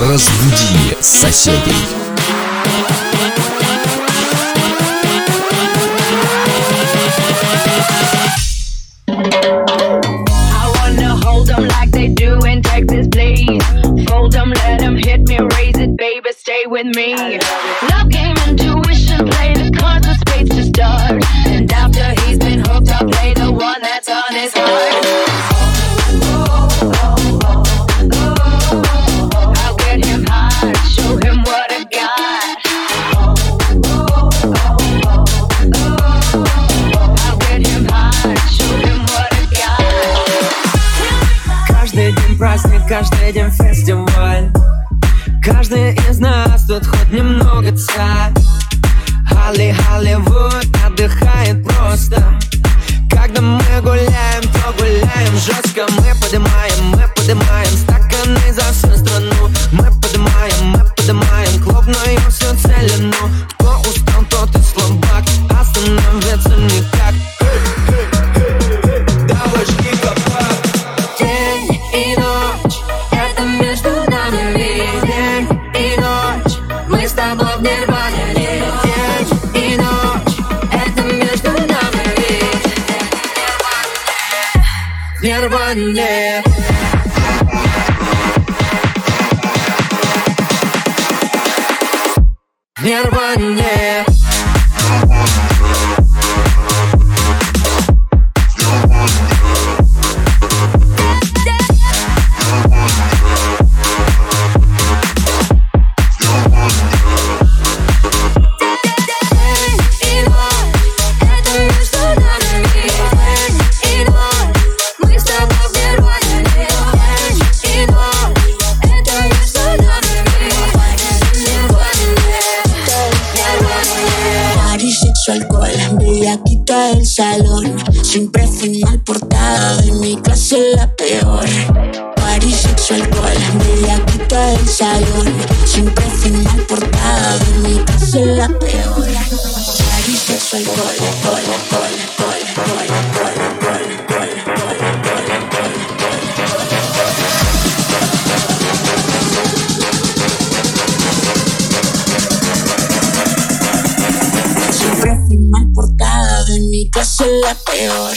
Разбуди соседей. каждый день фестиваль. Каждый из нас тут хоть немного царь. Холли, Холливуд отдыхает просто. Когда мы гуляем, то гуляем жестко. Мы поднимаем, мы поднимаем стаканы за всю страну. Нирване. Нирване. soy la peor. Siempre fui mal portada, de mi casa la peor.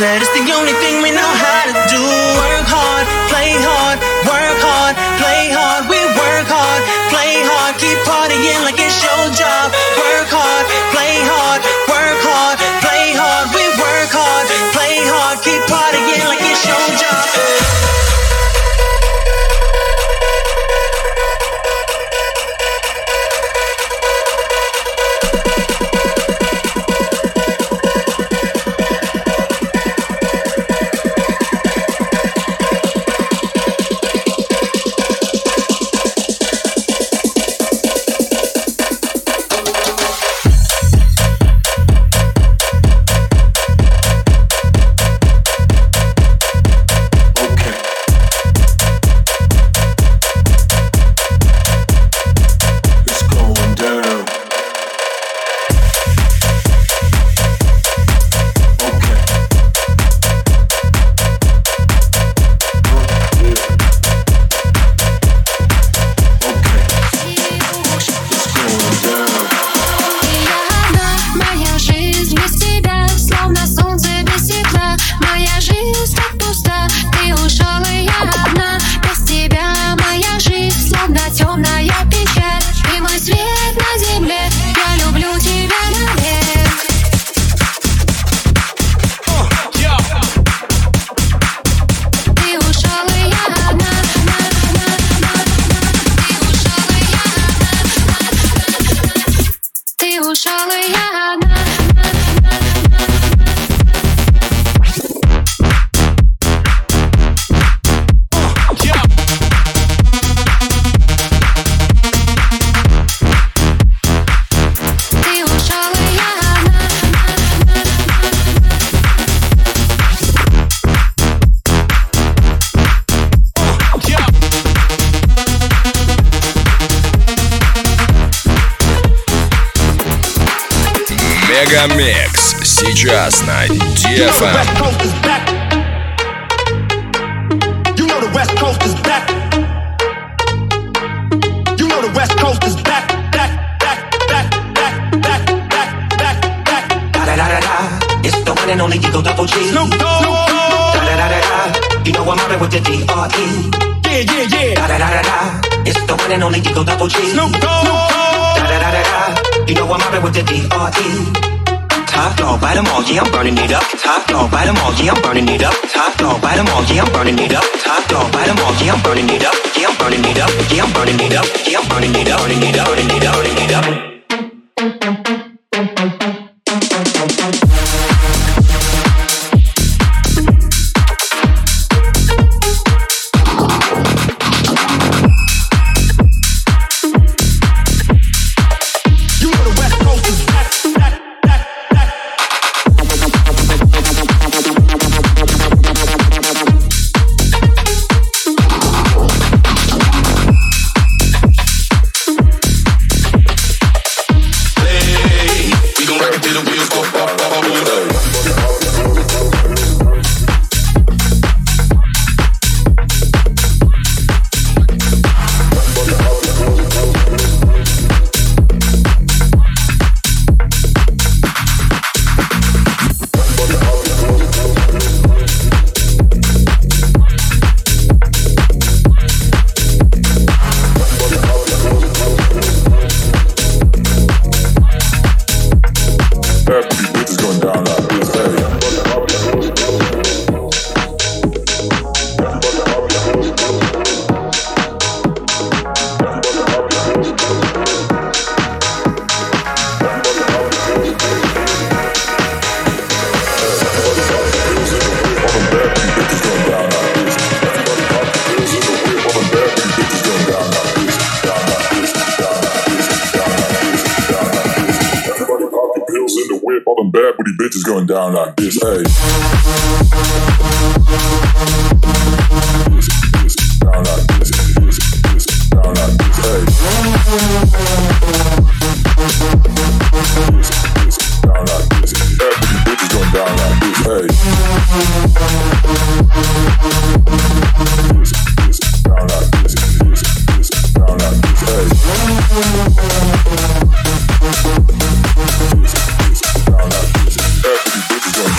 said You know the West Coast is back. You know the West Coast is back. You know the West Coast is back. Back, back, back, back, back, back, back, back. Da da da da da. It's the one and only Eagle Double G. Snoop Dogg. Da da da da da. You know I'm mobbing with the D R E. Yeah, yeah, yeah. Da da da da da. It's the one and only Eagle Double G. Snoop Dogg. Da da da da da. You know I'm mobbing with the D R E. Top dog, bite them all, yeah, I'm burning it up. Top dog, bite them all, yeah, I'm burning it up. Top dog, bite them all, yeah, I'm burning it up. Top dog, bite them all, yeah, I'm burning it up. Yeah, I'm burning it up. Yeah, I'm burning it up. Yeah, I'm burning it up. Burning it up. Burning it up. Burning it up. Bad booty bitches going down like this, hey. Down like this, down like this, hey. This, this, down like this. Bad booty bitches going down like this, hey.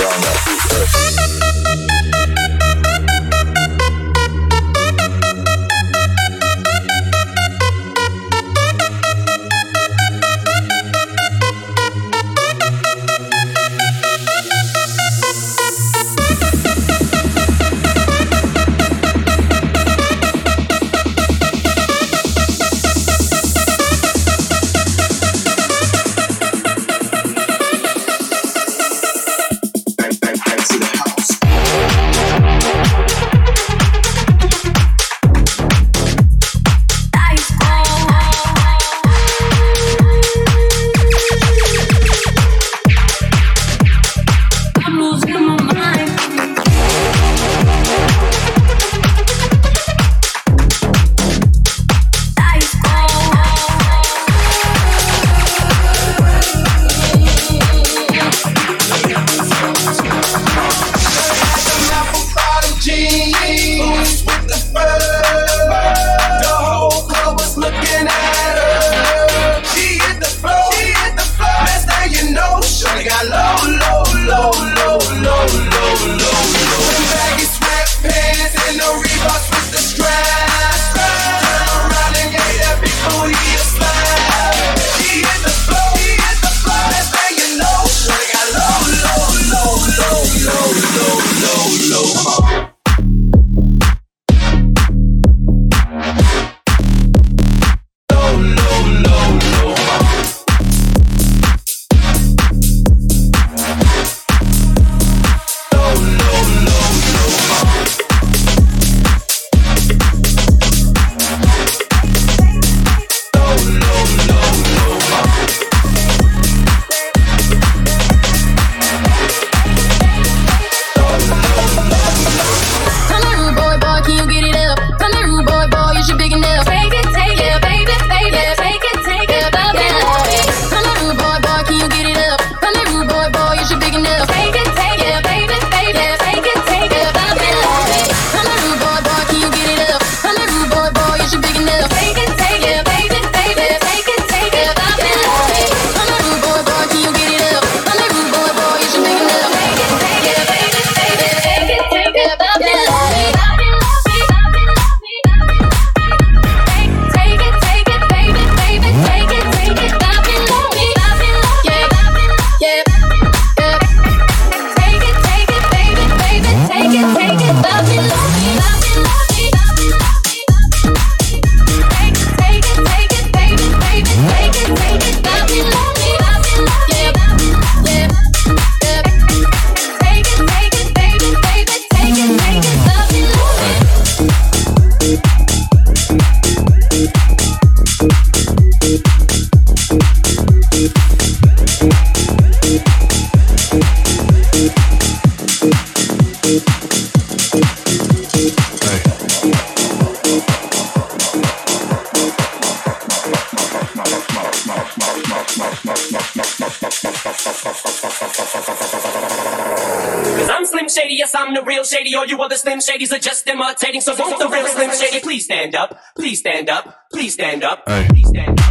down off the earth. I got love. Shadys are just imitating, so won't the real Slim Shady please stand up? Please stand up. Please stand up. Please stand up.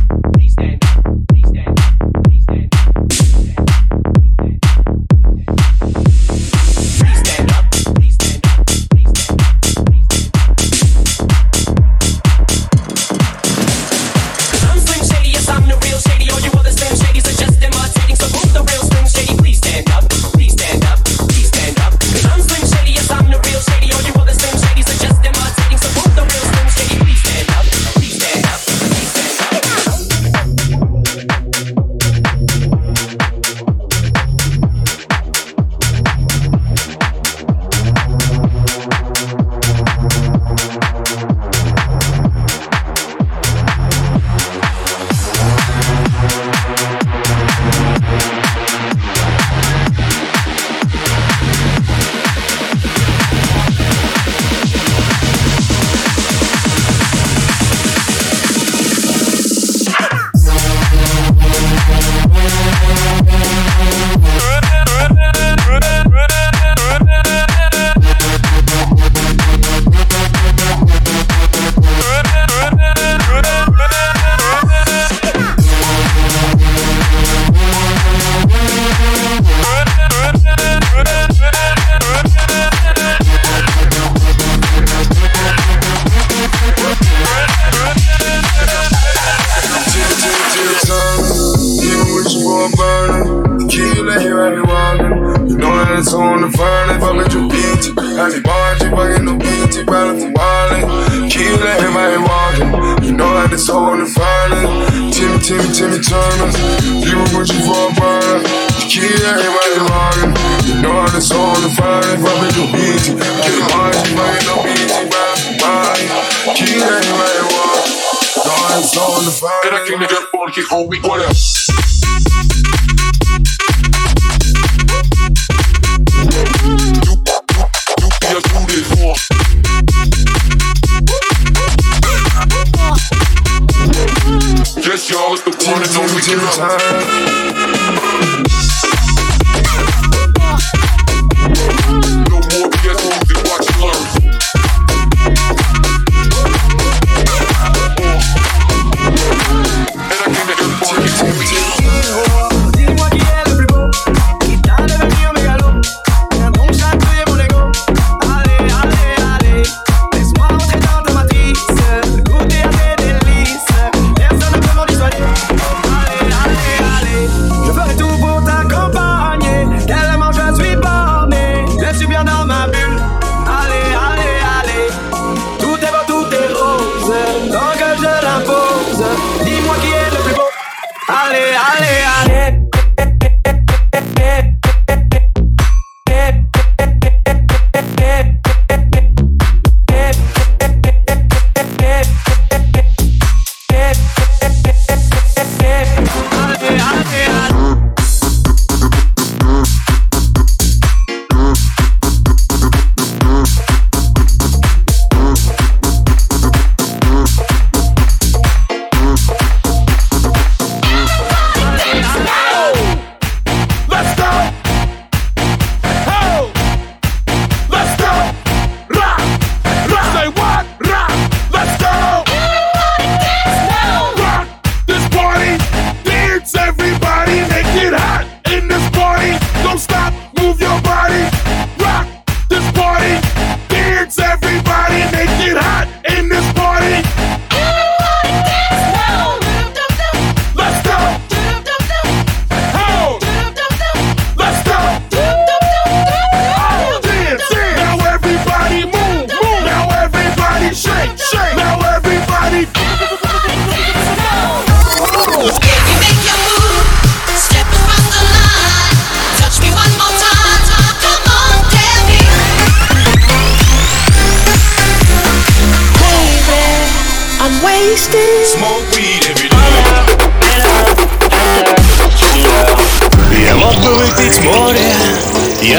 the soul and fire from the beat. Kill my mind, no beat, bye. Kill anyway, what? Don't soul and I can't nigga porque homie, what up? Eu do this for Yes, y'all, it's the one and only time.